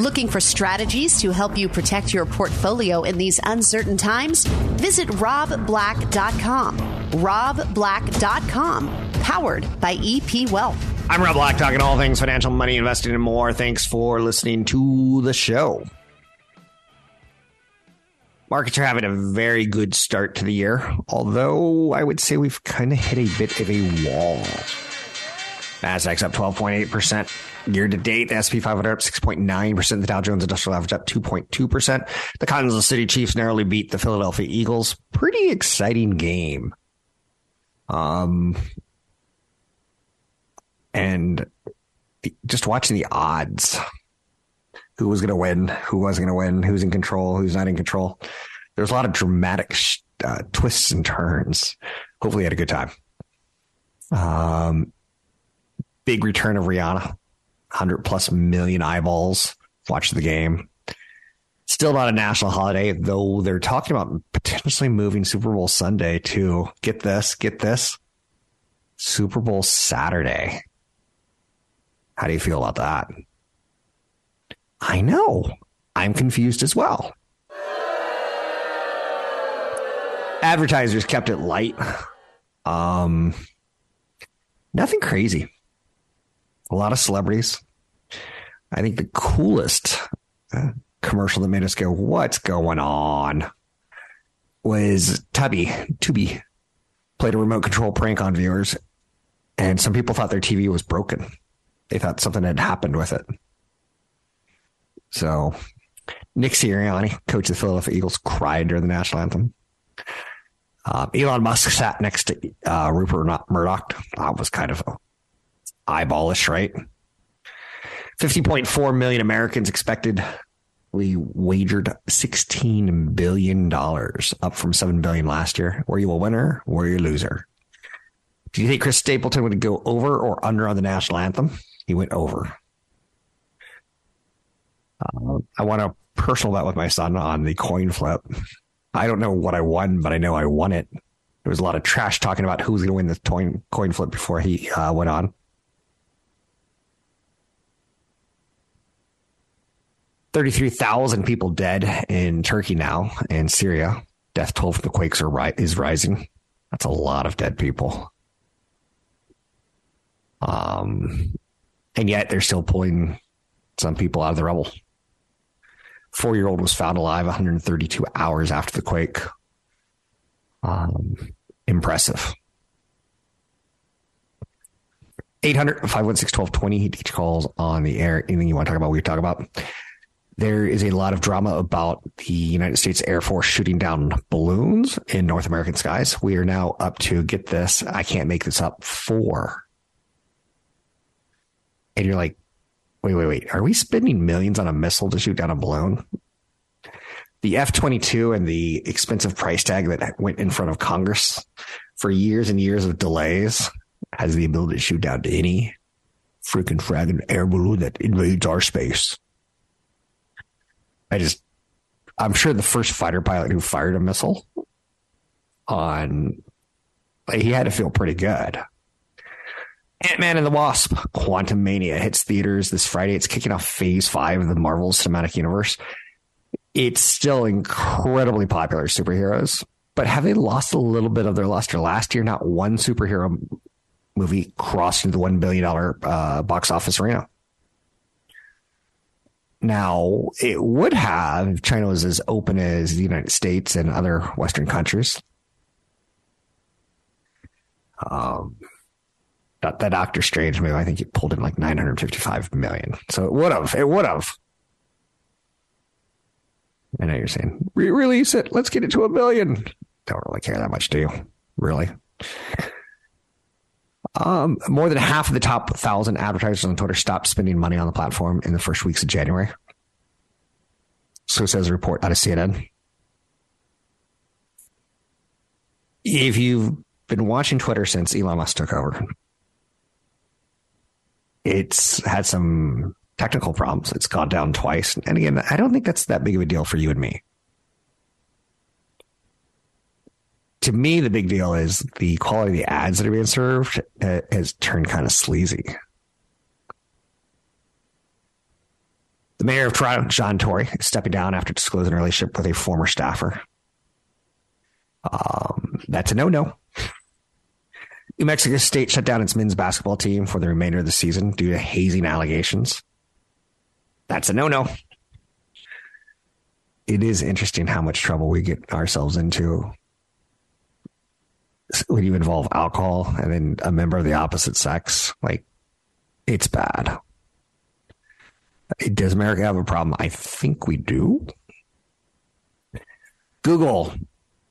Looking for strategies to help you protect your portfolio in these uncertain times? Visit robblack.com. robblack.com, powered by EP Wealth. I'm Rob Black, talking all things financial, money, investing, and more. Thanks for listening to the show. Markets are having a very good start to the year, although I would say we've kind of hit a bit of a wall. Nasdaq's up 12.8%. Year to date, the SP 500 up 6.9%. The Dow Jones Industrial Average up 2.2%. The Kansas City Chiefs narrowly beat the Philadelphia Eagles. Pretty exciting game. Um, and just watching the odds who was going to win, who wasn't going to win, who's in control, who's not in control. There's a lot of dramatic uh, twists and turns. Hopefully, you had a good time. Um, big return of Rihanna, 100 plus million eyeballs watched the game. Still not a national holiday, though they're talking about potentially moving Super Bowl Sunday to get this, get this, Super Bowl Saturday. How do you feel about that? I know. I'm confused as well. Advertisers kept it light. Um, nothing crazy. A lot of celebrities. I think the coolest uh, commercial that made us go, "What's going on?" was Tubi. Tubi played a remote control prank on viewers, and some people thought their TV was broken. They thought something had happened with it. So Nick Sirianni, coach of the Philadelphia Eagles, cried during the national anthem. Um, Elon Musk sat next to uh, Rupert Murdoch. That was kind of eyeballish, right? 50.4 million Americans expected we wagered $16 billion, up from 7 billion last year. Were you a winner? Were you a loser? Do you think Chris Stapleton would go over or under on the national anthem? He went over. Uh, I want a personal bet with my son on the coin flip. I don't know what I won, but I know I won it. There was a lot of trash talking about who was going to win the coin, coin flip before he uh, went on. 33,000 people dead in Turkey now and Syria. Death toll from the quakes are ri- is rising. That's a lot of dead people. Um, and yet they're still pulling some people out of the rubble. Four year old was found alive 132 hours after the quake. Um, impressive. 800 516 1220. Each calls on the air. Anything you want to talk about, we talk about. There is a lot of drama about the United States Air Force shooting down balloons in North American skies. We are now up to, get this, I can't make this up, four. And you're like, wait, wait, wait. Are we spending millions on a missile to shoot down a balloon? The F 22 and the expensive price tag that went in front of Congress for years and years of delays has the ability to shoot down to any freaking fragging air balloon that invades our space. I just, I'm sure the first fighter pilot who fired a missile on, he had to feel pretty good. Ant Man and the Wasp, Quantumania hits theaters this Friday. It's kicking off phase five of the Marvel Cinematic Universe. It's still incredibly popular superheroes, but have they lost a little bit of their luster? Last year, not one superhero movie crossed into the $1 billion uh, box office arena. Now, it would have if China was as open as the United States and other Western countries. Um, that, that Doctor Strange movie, I think it pulled in like 955 million. So it would have. It would have. I know you're saying, Re- release it. Let's get it to a billion. Don't really care that much, do you? Really? Um, more than half of the top thousand advertisers on Twitter stopped spending money on the platform in the first weeks of January. So says a report out of CNN. If you've been watching Twitter since Elon Musk took over, it's had some technical problems. It's gone down twice. And again, I don't think that's that big of a deal for you and me. To me, the big deal is the quality of the ads that are being served uh, has turned kind of sleazy. The mayor of Toronto, John Tory, is stepping down after disclosing a relationship with a former staffer. Um, that's a no-no. New Mexico State shut down its men's basketball team for the remainder of the season due to hazing allegations. That's a no-no. It is interesting how much trouble we get ourselves into when you involve alcohol and then a member of the opposite sex, like it's bad. Does America have a problem? I think we do. Google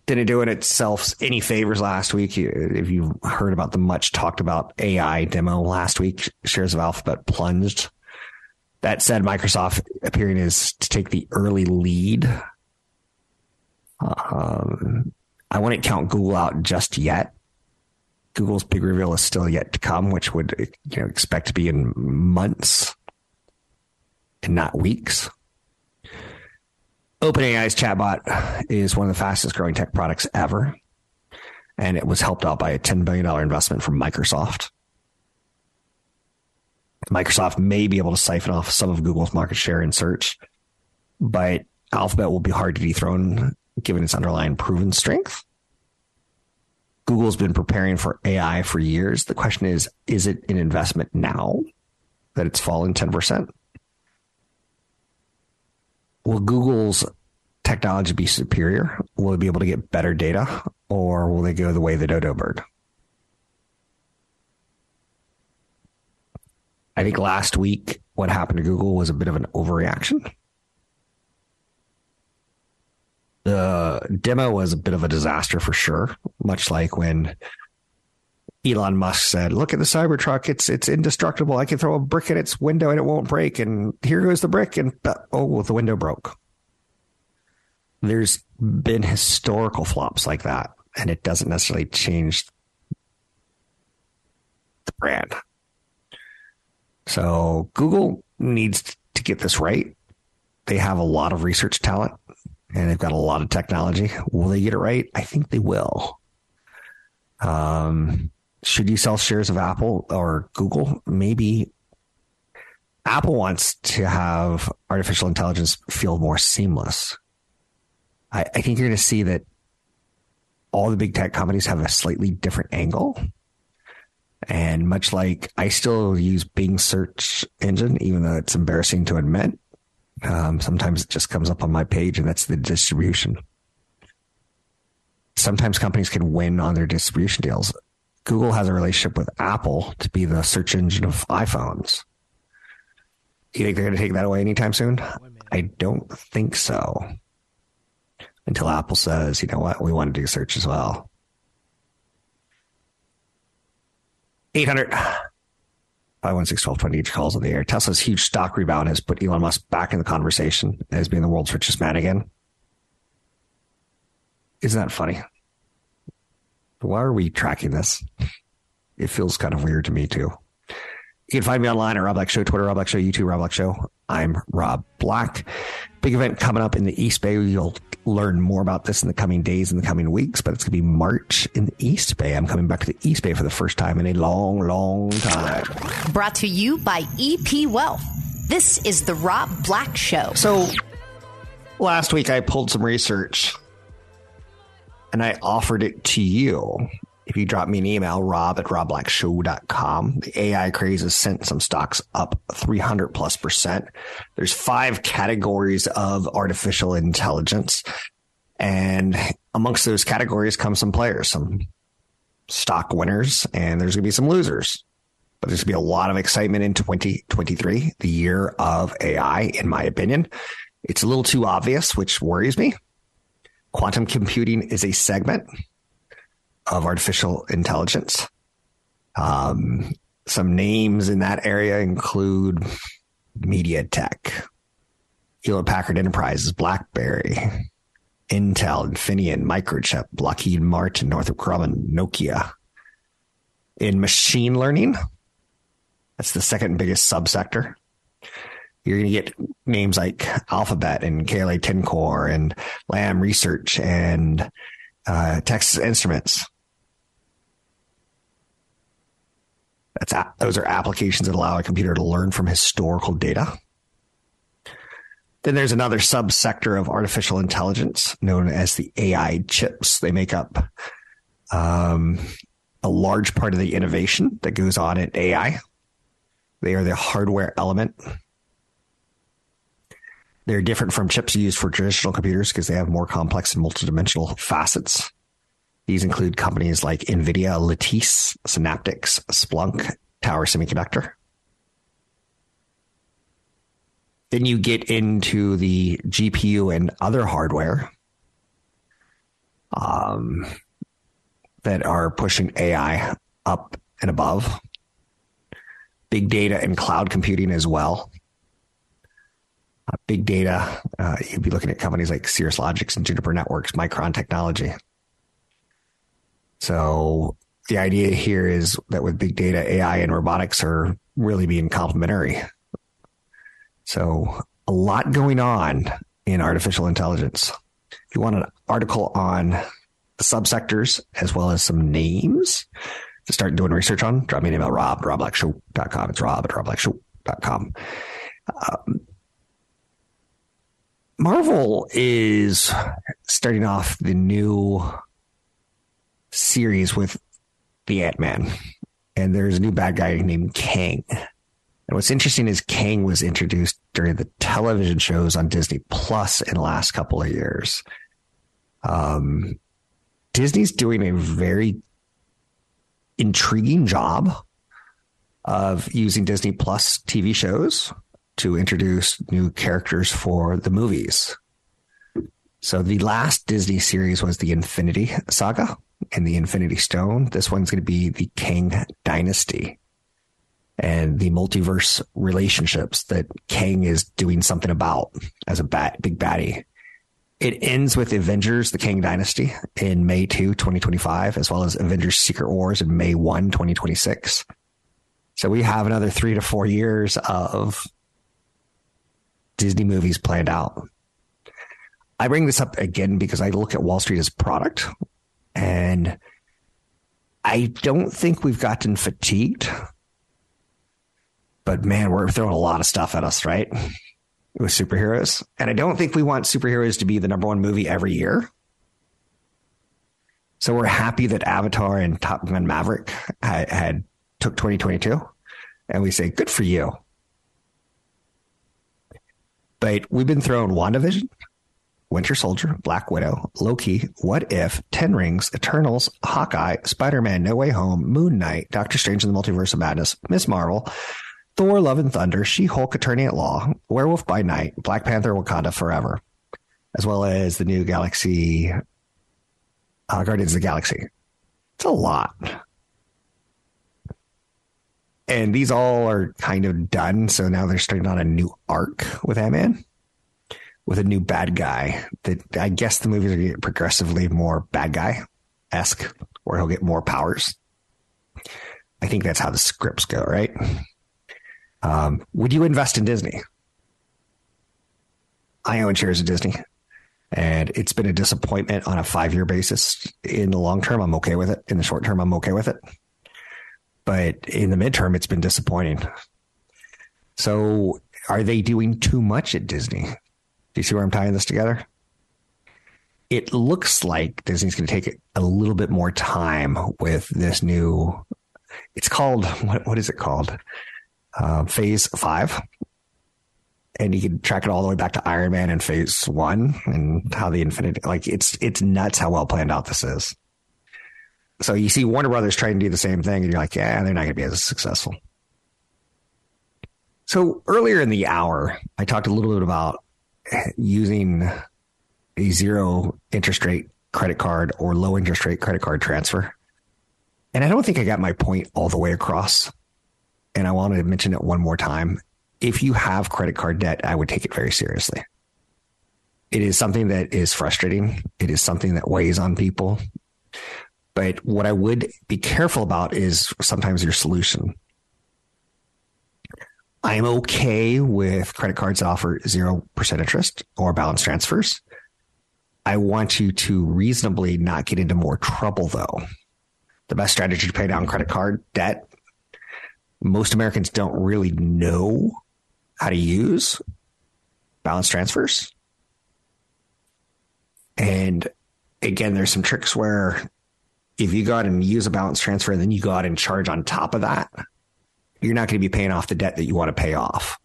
didn't do it itself any favors last week. If you heard about the much talked about AI demo last week, shares of Alphabet plunged. That said, Microsoft appearing is to take the early lead. Um, I wouldn't count Google out just yet. Google's big reveal is still yet to come, which would you know expect to be in months and not weeks. OpenAI's chatbot is one of the fastest growing tech products ever, and it was helped out by a $10 billion investment from Microsoft. Microsoft may be able to siphon off some of Google's market share in search, but Alphabet will be hard to dethrone given its underlying proven strength. Google's been preparing for AI for years. The question is, is it an investment now that it's fallen 10%? Will Google's technology be superior? Will it be able to get better data or will they go the way the dodo bird? I think last week what happened to Google was a bit of an overreaction. The demo was a bit of a disaster for sure, much like when Elon Musk said, "Look at the Cybertruck; it's it's indestructible. I can throw a brick in its window and it won't break." And here goes the brick, and oh, the window broke. There's been historical flops like that, and it doesn't necessarily change the brand. So Google needs to get this right. They have a lot of research talent and they've got a lot of technology. Will they get it right? I think they will. Um, should you sell shares of Apple or Google? Maybe. Apple wants to have artificial intelligence feel more seamless. I, I think you're going to see that all the big tech companies have a slightly different angle. And much like I still use Bing search engine, even though it's embarrassing to admit, um, sometimes it just comes up on my page and that's the distribution. Sometimes companies can win on their distribution deals. Google has a relationship with Apple to be the search engine of iPhones. You think they're going to take that away anytime soon? I don't think so. Until Apple says, you know what, we want to do search as well. 800 516 each calls on the air. Tesla's huge stock rebound has put Elon Musk back in the conversation as being the world's richest man again. Isn't that funny? Why are we tracking this? It feels kind of weird to me too. You can find me online at Rob Black Show, Twitter, Rob Black Show, YouTube, Rob Black Show. I'm Rob Black. Big event coming up in the East Bay. You'll learn more about this in the coming days, in the coming weeks, but it's going to be March in the East Bay. I'm coming back to the East Bay for the first time in a long, long time. Brought to you by EP Wealth. This is the Rob Black Show. So last week I pulled some research and I offered it to you if you drop me an email, rob at robblackshow.com, the AI craze has sent some stocks up 300 plus percent. There's five categories of artificial intelligence. And amongst those categories come some players, some stock winners, and there's going to be some losers. But there's going to be a lot of excitement in 2023, the year of AI, in my opinion. It's a little too obvious, which worries me. Quantum computing is a segment of artificial intelligence. Um, some names in that area include MediaTek, Hewlett Packard Enterprises, BlackBerry, Intel, Infineon, Microchip, Lockheed Martin, Northrop Grumman, Nokia. In machine learning, that's the second biggest subsector. You're going to get names like Alphabet and KLA Tencor and Lam Research and uh, Texas Instruments. That's those are applications that allow a computer to learn from historical data. Then there's another subsector of artificial intelligence known as the AI chips. They make up um, a large part of the innovation that goes on in AI. They are the hardware element. They're different from chips used for traditional computers because they have more complex and multidimensional facets. These include companies like NVIDIA, Lattice, Synaptics, Splunk, Tower Semiconductor. Then you get into the GPU and other hardware um, that are pushing AI up and above. Big data and cloud computing as well. Uh, big data, uh, you'd be looking at companies like Cirrus Logics and Juniper Networks, Micron Technology. So the idea here is that with big data, AI and robotics are really being complementary. So a lot going on in artificial intelligence. If you want an article on subsectors as well as some names start doing research on, drop me an email, rob, robblackshow.com. It's rob at robblackshow.com. Um, Marvel is starting off the new series with the Ant Man, and there's a new bad guy named Kang. And what's interesting is Kang was introduced during the television shows on Disney Plus in the last couple of years. Um, Disney's doing a very intriguing job of using Disney Plus TV shows to introduce new characters for the movies. So the last Disney series was the Infinity Saga and the Infinity Stone. This one's going to be the Kang Dynasty and the multiverse relationships that Kang is doing something about as a bat, big baddie. It ends with Avengers, the Kang Dynasty in May 2, 2025, as well as Avengers Secret Wars in May 1, 2026. So we have another three to four years of Disney movies planned out. I bring this up again because I look at Wall Street as product and I don't think we've gotten fatigued. But man, we're throwing a lot of stuff at us, right? With superheroes. And I don't think we want superheroes to be the number one movie every year. So we're happy that Avatar and Top Gun Maverick had, had took 2022. And we say, good for you. But we've been throwing WandaVision, Winter Soldier, Black Widow, Loki, What If, Ten Rings, Eternals, Hawkeye, Spider Man, No Way Home, Moon Knight, Doctor Strange in the Multiverse of Madness, Miss Marvel, Thor, Love and Thunder, She Hulk, Attorney at Law, Werewolf by Night, Black Panther, Wakanda Forever, as well as the new Galaxy, uh, Guardians of the Galaxy. It's a lot. And these all are kind of done. So now they're starting on a new arc with Ant Man with a new bad guy that I guess the movies are getting progressively more bad guy esque, where he'll get more powers. I think that's how the scripts go, right? Um, would you invest in Disney? I own shares of Disney, and it's been a disappointment on a five year basis. In the long term, I'm okay with it. In the short term, I'm okay with it. But in the midterm, it's been disappointing. So, are they doing too much at Disney? Do you see where I'm tying this together? It looks like Disney's going to take a little bit more time with this new. It's called what? What is it called? Uh, phase five, and you can track it all the way back to Iron Man and Phase One, and how the Infinity. Like it's it's nuts how well planned out this is. So you see Warner Brothers trying to do the same thing, and you're like, yeah, they're not going to be as successful. So earlier in the hour, I talked a little bit about using a zero interest rate credit card or low interest rate credit card transfer And I don't think I got my point all the way across. And I want to mention it one more time. If you have credit card debt, I would take it very seriously. It is something that is frustrating. It is something that weighs on people. But what I would be careful about is sometimes your solution. I'm okay with credit cards that offer 0% interest or balance transfers. I want you to reasonably not get into more trouble though. The best strategy to pay down credit card debt, most Americans don't really know how to use balance transfers. And again, there's some tricks where if you go out and use a balance transfer and then you go out and charge on top of that, you're not going to be paying off the debt that you want to pay off.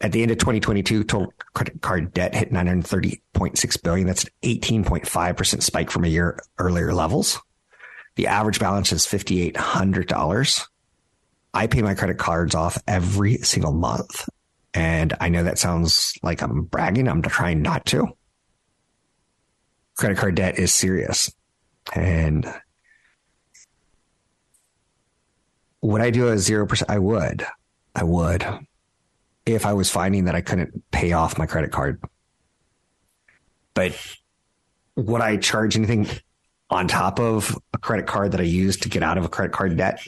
At the end of 2022, total credit card debt hit 930.6 billion. That's an 18.5% spike from a year earlier levels. The average balance is $5,800. I pay my credit cards off every single month. And I know that sounds like I'm bragging. I'm trying not to. Credit card debt is serious. And would I do a 0%? I would. I would. If I was finding that I couldn't pay off my credit card. But would I charge anything on top of a credit card that I used to get out of a credit card debt?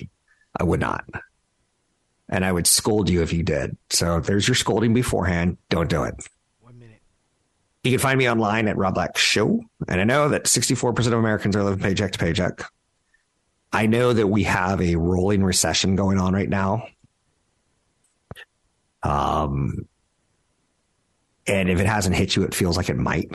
I would not. And I would scold you if you did. So there's your scolding beforehand. Don't do it. One minute. You can find me online at Rob Black Show. And I know that 64% of Americans are living paycheck to paycheck. I know that we have a rolling recession going on right now. Um, and if it hasn't hit you, it feels like it might.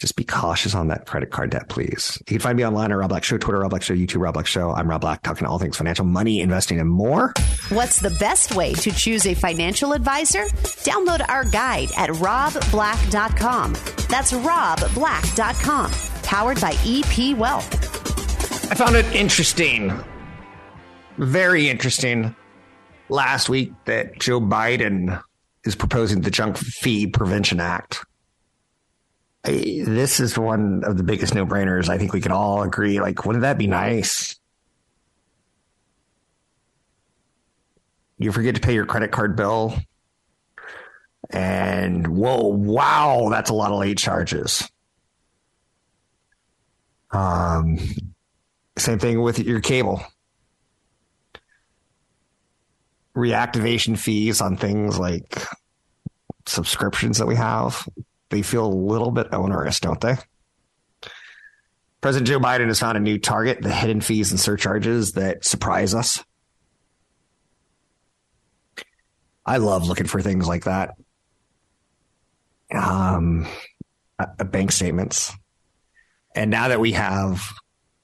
Just be cautious on that credit card debt, please. You can find me online at Rob Black Show, Twitter, Rob Black Show, YouTube, Rob Black Show. I'm Rob Black, talking all things financial, money, investing, and more. What's the best way to choose a financial advisor? Download our guide at robblack.com. That's robblack.com, powered by EP Wealth. I found it interesting, very interesting, last week that Joe Biden is proposing the Junk Fee Prevention Act. I, this is one of the biggest no brainers. I think we can all agree. Like, wouldn't that be nice? You forget to pay your credit card bill, and whoa, wow, that's a lot of late charges. Um, same thing with your cable. Reactivation fees on things like subscriptions that we have, they feel a little bit onerous, don't they? President Joe Biden has found a new target, the hidden fees and surcharges that surprise us. I love looking for things like that. Um, bank statements. And now that we have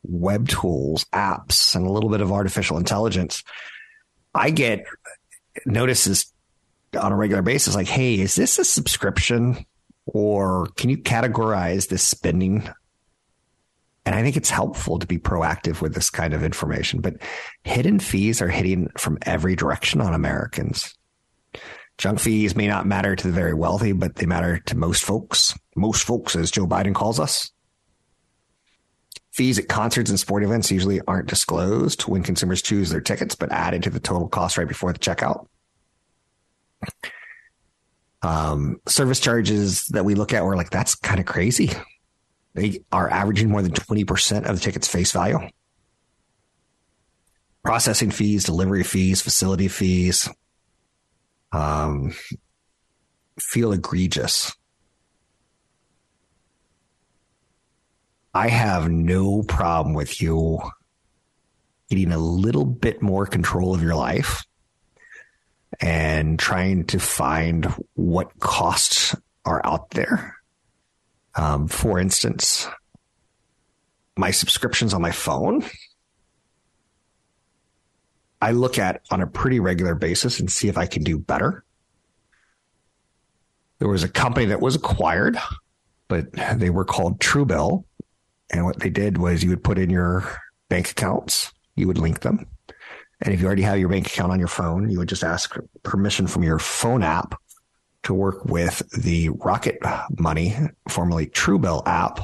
web tools, apps, and a little bit of artificial intelligence, I get notices on a regular basis like, hey, is this a subscription or can you categorize this spending? And I think it's helpful to be proactive with this kind of information. But hidden fees are hitting from every direction on Americans. Junk fees may not matter to the very wealthy, but they matter to most folks. Most folks, as Joe Biden calls us. Fees at concerts and sport events usually aren't disclosed when consumers choose their tickets, but added to the total cost right before the checkout. Um, service charges that we look at, we're like, that's kind of crazy. They are averaging more than 20% of the ticket's face value. Processing fees, delivery fees, facility fees um, feel egregious. I have no problem with you getting a little bit more control of your life and trying to find what costs are out there. Um, for instance, my subscriptions on my phone, I look at on a pretty regular basis and see if I can do better. There was a company that was acquired, but they were called Truebill and what they did was you would put in your bank accounts, you would link them. And if you already have your bank account on your phone, you would just ask permission from your phone app to work with the Rocket Money, formerly Truebill app,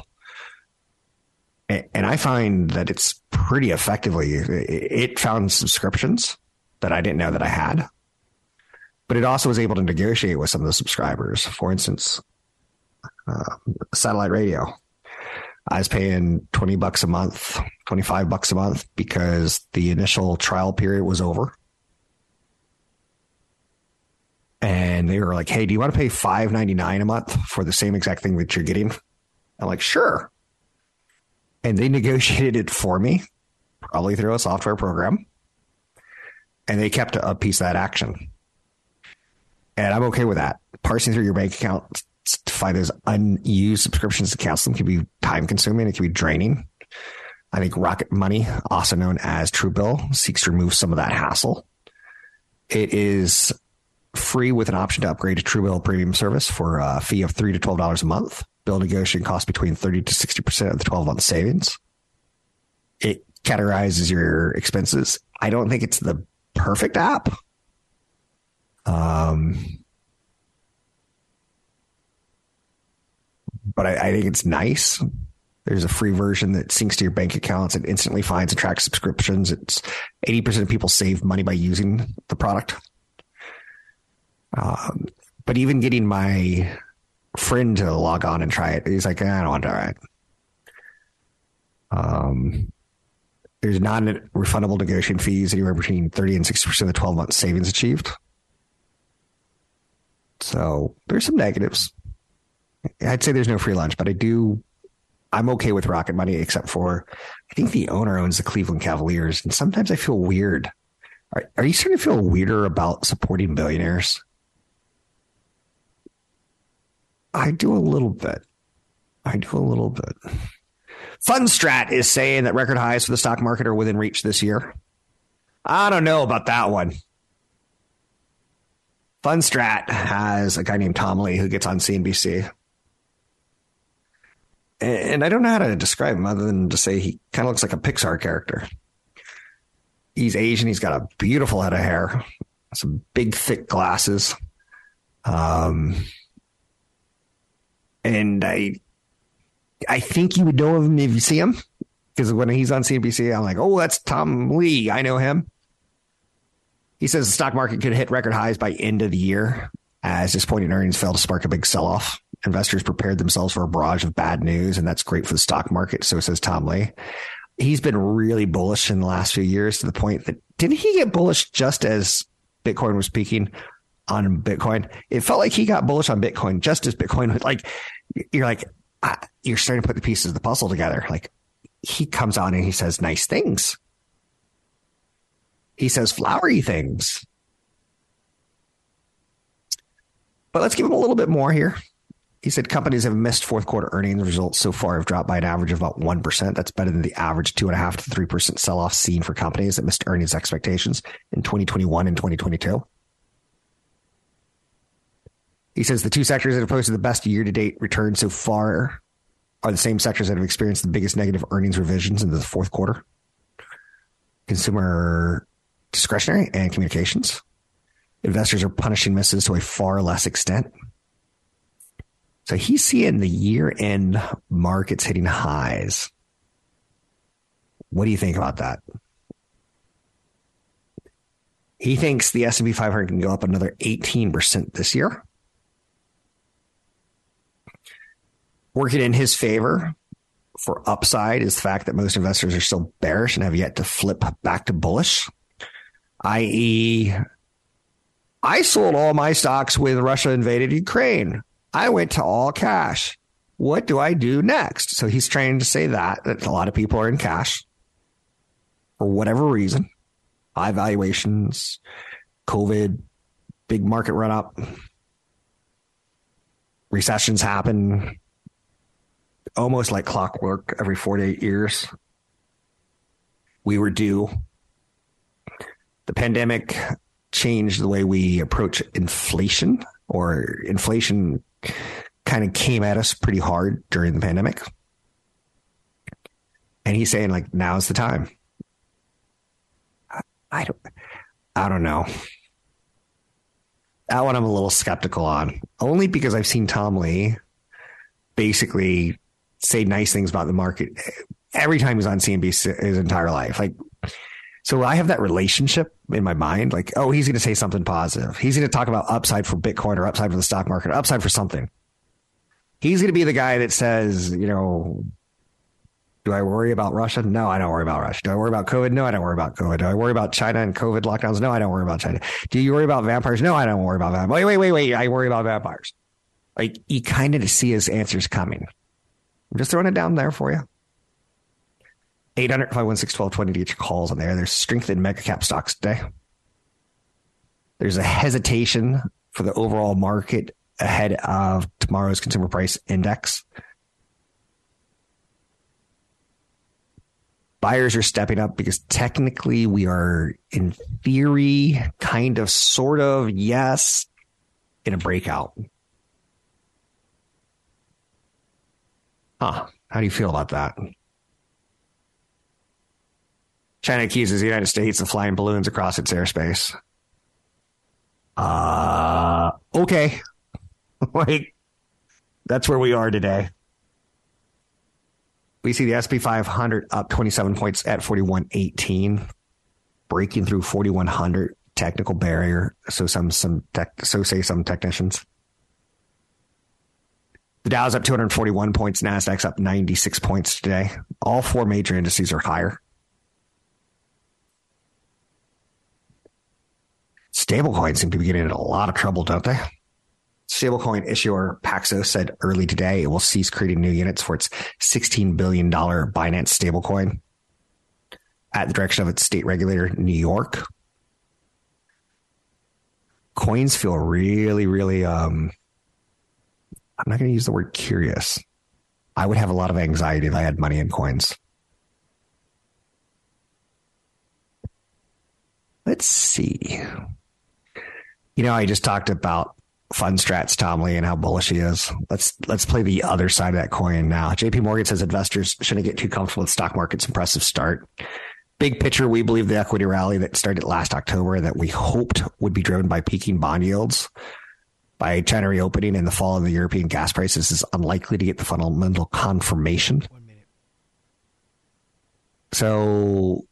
And I find that it's pretty effectively, it found subscriptions that I didn't know that I had. But it also was able to negotiate with some of the subscribers. For instance, uh, satellite radio. I was paying 20 bucks a month, 25 bucks a month because the initial trial period was over. And they were like, Hey, do you want to pay five ninety nine a month for the same exact thing that you're getting? I'm like, sure. And they negotiated it for me, probably through a software program. And they kept a piece of that action. And I'm okay with that. Parsing through your bank account find those unused subscriptions to cancel them can be time consuming. It can be draining. I think Rocket Money, also known as Truebill, seeks to remove some of that hassle. It is free with an option to upgrade to Truebill premium service for a fee of three to twelve dollars a month. Bill negotiation costs between thirty to sixty percent of the twelve month savings. It categorizes your expenses. I don't think it's the perfect app. Um, but I, I think it's nice. There's a free version that syncs to your bank accounts. It instantly finds and tracks subscriptions. It's 80% of people save money by using the product. Um, but even getting my friend to log on and try it, he's like, I don't want to try it. Um, there's non-refundable negotiation fees anywhere between 30 and 60% of the 12 month savings achieved. So there's some negatives. I'd say there's no free lunch, but I do. I'm okay with Rocket Money, except for I think the owner owns the Cleveland Cavaliers, and sometimes I feel weird. Are, are you starting to feel weirder about supporting billionaires? I do a little bit. I do a little bit. Fundstrat is saying that record highs for the stock market are within reach this year. I don't know about that one. Fundstrat has a guy named Tom Lee who gets on CNBC and I don't know how to describe him other than to say he kind of looks like a Pixar character. He's Asian. He's got a beautiful head of hair, some big, thick glasses. Um, and I, I think you would know him if you see him because when he's on CNBC, I'm like, oh, that's Tom Lee. I know him. He says the stock market could hit record highs by end of the year as disappointing earnings fail to spark a big sell off investors prepared themselves for a barrage of bad news, and that's great for the stock market. So says Tom Lee. He's been really bullish in the last few years to the point that didn't he get bullish just as Bitcoin was peaking on Bitcoin? It felt like he got bullish on Bitcoin just as Bitcoin was like, you're like, you're starting to put the pieces of the puzzle together. Like he comes on and he says nice things. He says flowery things. But let's give him a little bit more here. He said companies have missed fourth quarter earnings results so far have dropped by an average of about 1%. That's better than the average 2.5 to 3% sell off seen for companies that missed earnings expectations in 2021 and 2022. He says the two sectors that have posted the best year to date returns so far are the same sectors that have experienced the biggest negative earnings revisions into the fourth quarter consumer discretionary and communications. Investors are punishing misses to a far less extent. So he's seeing the year end markets hitting highs. What do you think about that? He thinks the S&P 500 can go up another 18% this year. Working in his favor for upside is the fact that most investors are still bearish and have yet to flip back to bullish, i.e., I sold all my stocks when Russia invaded Ukraine. I went to all cash. What do I do next? So he's trying to say that, that a lot of people are in cash for whatever reason. High valuations, COVID, big market run up, recessions happen almost like clockwork every four to eight years. We were due. The pandemic changed the way we approach inflation, or inflation kind of came at us pretty hard during the pandemic. And he's saying like now's the time. I, I don't I don't know. That one I'm a little skeptical on. Only because I've seen Tom Lee basically say nice things about the market every time he's on CNBC his entire life. Like, so I have that relationship in my mind. Like, oh, he's going to say something positive. He's going to talk about upside for Bitcoin or upside for the stock market, or upside for something. He's going to be the guy that says, you know, do I worry about Russia? No, I don't worry about Russia. Do I worry about COVID? No, I don't worry about COVID. Do I worry about China and COVID lockdowns? No, I don't worry about China. Do you worry about vampires? No, I don't worry about vampires. Wait, wait, wait, wait. I worry about vampires. Like you kind of see his answers coming. I'm just throwing it down there for you. 800 516 1220 to get your calls on there. There's strength in mega cap stocks today. There's a hesitation for the overall market ahead of tomorrow's consumer price index. Buyers are stepping up because technically we are, in theory, kind of, sort of, yes, in a breakout. Huh. How do you feel about that? China accuses the United States of flying balloons across its airspace. Uh, okay. like, that's where we are today. We see the SP 500 up 27 points at 4118, breaking through 4100 technical barrier. So some some tech, so say some technicians. The Dow's up 241 points. Nasdaq's up 96 points today. All four major indices are higher. Stablecoins seem to be getting in a lot of trouble, don't they? Stablecoin issuer Paxos said early today it will cease creating new units for its $16 billion Binance stablecoin at the direction of its state regulator, New York. Coins feel really, really, um, I'm not going to use the word curious. I would have a lot of anxiety if I had money in coins. Let's see. You know, I just talked about Fundstrat's Tom Lee and how bullish he is. Let's let's play the other side of that coin now. JP Morgan says investors shouldn't get too comfortable with stock market's impressive start. Big picture, we believe the equity rally that started last October that we hoped would be driven by peaking bond yields by China reopening and the fall of the European gas prices is unlikely to get the fundamental confirmation. So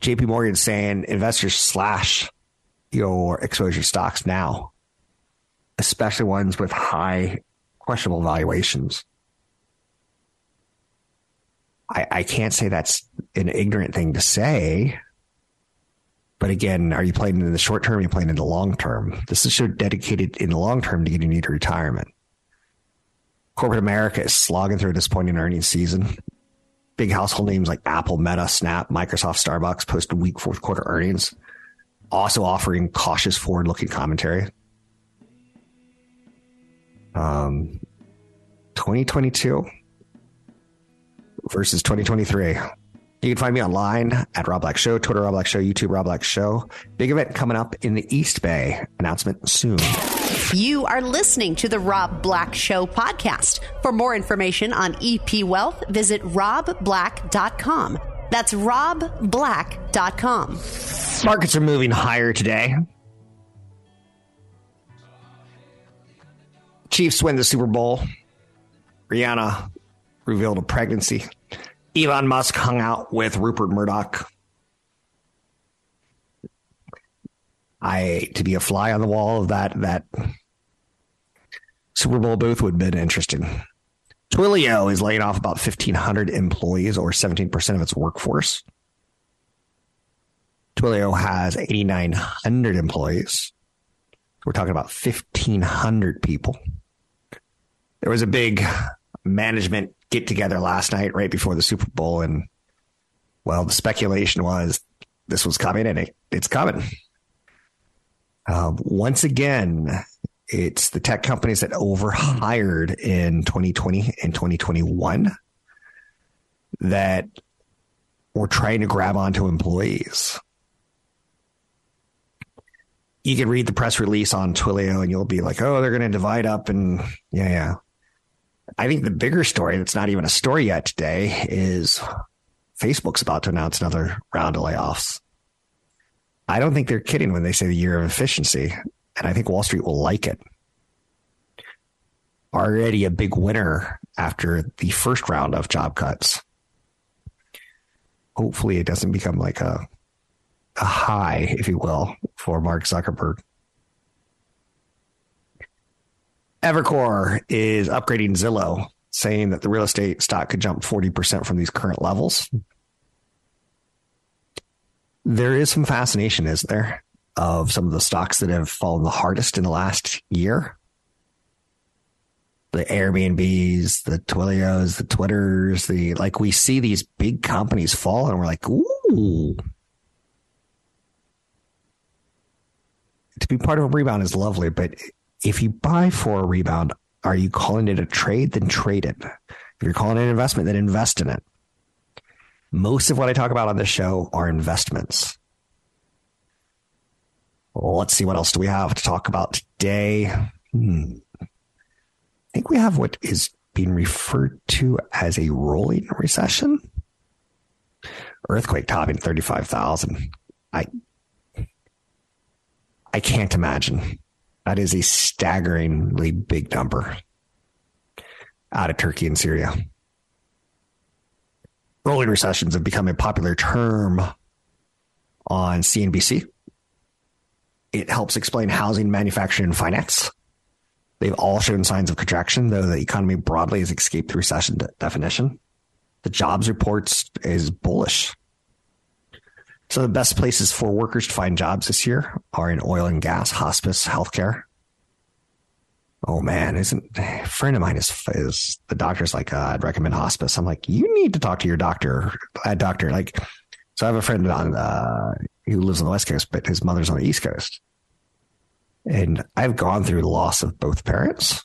JP Morgan saying investors slash your exposure stocks now, especially ones with high questionable valuations. I, I can't say that's an ignorant thing to say. But again, are you playing in the short term? Are you playing in the long term? This is so dedicated in the long term to getting you to retirement. Corporate America is slogging through a disappointing earnings season. Big household names like Apple, Meta, Snap, Microsoft, Starbucks posted weak fourth quarter earnings, also offering cautious forward looking commentary. Um, 2022 versus 2023. You can find me online at Rob Black Show, Twitter Rob Black Show, YouTube Rob Black Show. Big event coming up in the East Bay. Announcement soon. You are listening to the Rob Black Show podcast. For more information on EP Wealth, visit robblack.com. That's robblack.com. Markets are moving higher today. Chiefs win the Super Bowl. Rihanna revealed a pregnancy. Elon Musk hung out with Rupert Murdoch. I to be a fly on the wall of that that Super Bowl booth would have been interesting. Twilio is laying off about 1,500 employees or 17% of its workforce. Twilio has 8,900 employees. We're talking about 1,500 people. There was a big management get together last night right before the Super Bowl. And well, the speculation was this was coming and it, it's coming. Uh, once again, it's the tech companies that overhired in 2020 and 2021 that were trying to grab onto employees. You can read the press release on Twilio and you'll be like, oh, they're going to divide up. And yeah, yeah. I think the bigger story that's not even a story yet today is Facebook's about to announce another round of layoffs. I don't think they're kidding when they say the year of efficiency, and I think Wall Street will like it. Already a big winner after the first round of job cuts. hopefully it doesn't become like a a high, if you will, for Mark Zuckerberg. Evercore is upgrading Zillow, saying that the real estate stock could jump 40% from these current levels. There is some fascination, isn't there, of some of the stocks that have fallen the hardest in the last year? The Airbnbs, the Twilios, the Twitters, the like we see these big companies fall and we're like, ooh. To be part of a rebound is lovely, but if you buy for a rebound, are you calling it a trade? Then trade it. If you're calling it an investment, then invest in it. Most of what I talk about on this show are investments. Let's see what else do we have to talk about today. Hmm. I think we have what is being referred to as a rolling recession. Earthquake topping 35,000. I I can't imagine that is a staggeringly big number out of Turkey and Syria. Rolling recessions have become a popular term on CNBC. It helps explain housing, manufacturing, and finance. They've all shown signs of contraction, though the economy broadly has escaped the recession de- definition. The jobs reports is bullish. So the best places for workers to find jobs this year are in oil and gas, hospice, healthcare. Oh man, isn't a friend of mine is is the doctor's like uh, I'd recommend hospice. I'm like you need to talk to your doctor, a doctor. Like, so I have a friend on uh, who lives on the west coast, but his mother's on the east coast, and I've gone through the loss of both parents,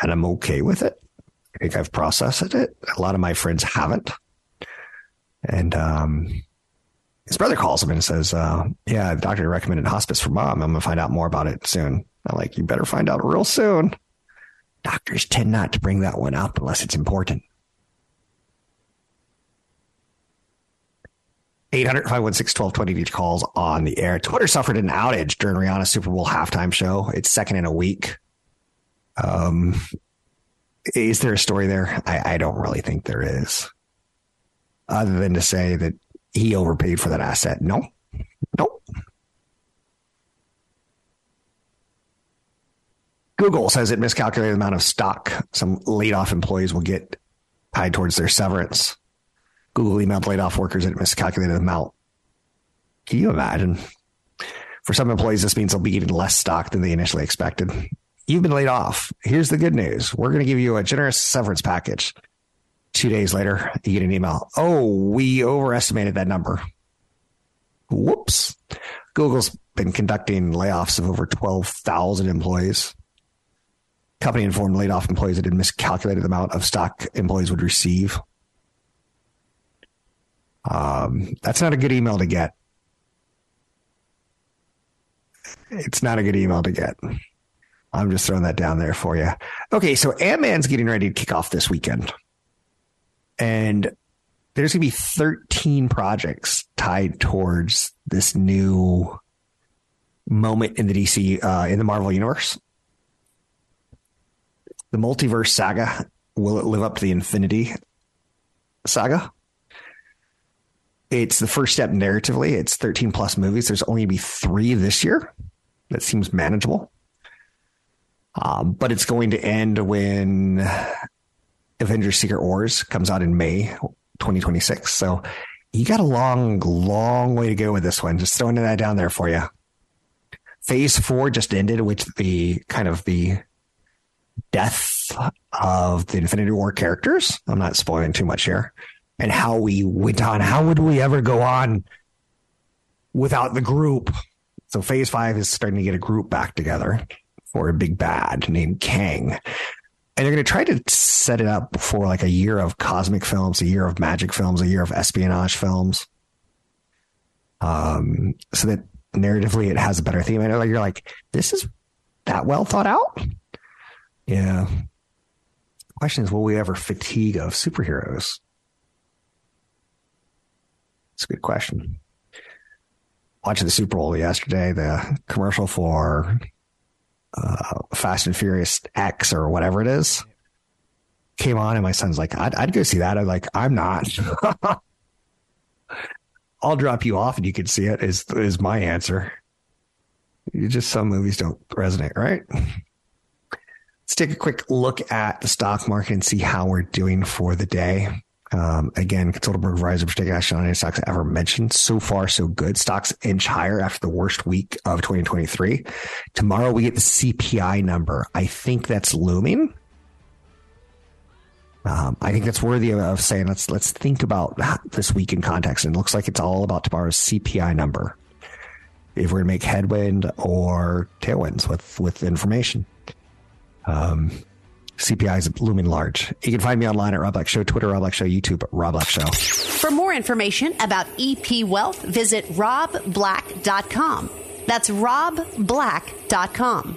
and I'm okay with it. I think I've processed it. A lot of my friends haven't, and um, his brother calls him and says, uh, "Yeah, the doctor recommended hospice for mom. I'm gonna find out more about it soon." I'm like, "You better find out real soon." Doctors tend not to bring that one up unless it's important. 800 516 1220 calls on the air. Twitter suffered an outage during Rihanna's Super Bowl halftime show. It's second in a week. Um, is there a story there? I, I don't really think there is, other than to say that he overpaid for that asset. No, no. Google says it miscalculated the amount of stock some laid off employees will get tied towards their severance. Google emailed laid off workers that it miscalculated amount. Can you imagine? For some employees, this means they'll be getting less stock than they initially expected. You've been laid off. Here's the good news. We're going to give you a generous severance package. Two days later, you get an email. Oh, we overestimated that number. Whoops. Google's been conducting layoffs of over 12,000 employees. Company informed laid off employees that had miscalculated the amount of stock employees would receive. Um, that's not a good email to get. It's not a good email to get. I'm just throwing that down there for you. Okay, so Ant Man's getting ready to kick off this weekend and there's going to be 13 projects tied towards this new moment in the DC uh, in the Marvel universe. The multiverse saga will it live up to the Infinity saga? It's the first step narratively. It's 13 plus movies. There's only going to be three this year. That seems manageable. Um, but it's going to end when Avengers Secret Wars comes out in May 2026. So you got a long, long way to go with this one. Just throwing that down there for you. Phase four just ended, which the kind of the death of the Infinity War characters. I'm not spoiling too much here. And how we went on. How would we ever go on without the group? So phase five is starting to get a group back together for a big bad named Kang and they're going to try to set it up for like a year of cosmic films, a year of magic films, a year of espionage films. Um, so that narratively it has a better theme. And you're like, this is that well thought out. Yeah. Question is, will we ever fatigue of superheroes? It's a good question. Watching the Super Bowl yesterday, the commercial for uh, Fast and Furious X or whatever it is came on, and my son's like, I'd, I'd go see that. I'm like, I'm not. I'll drop you off and you can see it. Is is my answer? You just some movies don't resonate, right? Let's take a quick look at the stock market and see how we're doing for the day. Um, again, Consultable Advisor for taking action on any stocks ever mentioned. So far, so good. Stocks inch higher after the worst week of 2023. Tomorrow we get the CPI number. I think that's looming. Um, I think that's worthy of saying let's let's think about this week in context. And it looks like it's all about tomorrow's CPI number. If we're to make headwind or tailwinds with with information. Um, CPI is looming large. You can find me online at Rob Black Show, Twitter, Rob Black Show, YouTube, Rob Black Show. For more information about EP Wealth, visit robblack.com. That's robblack.com.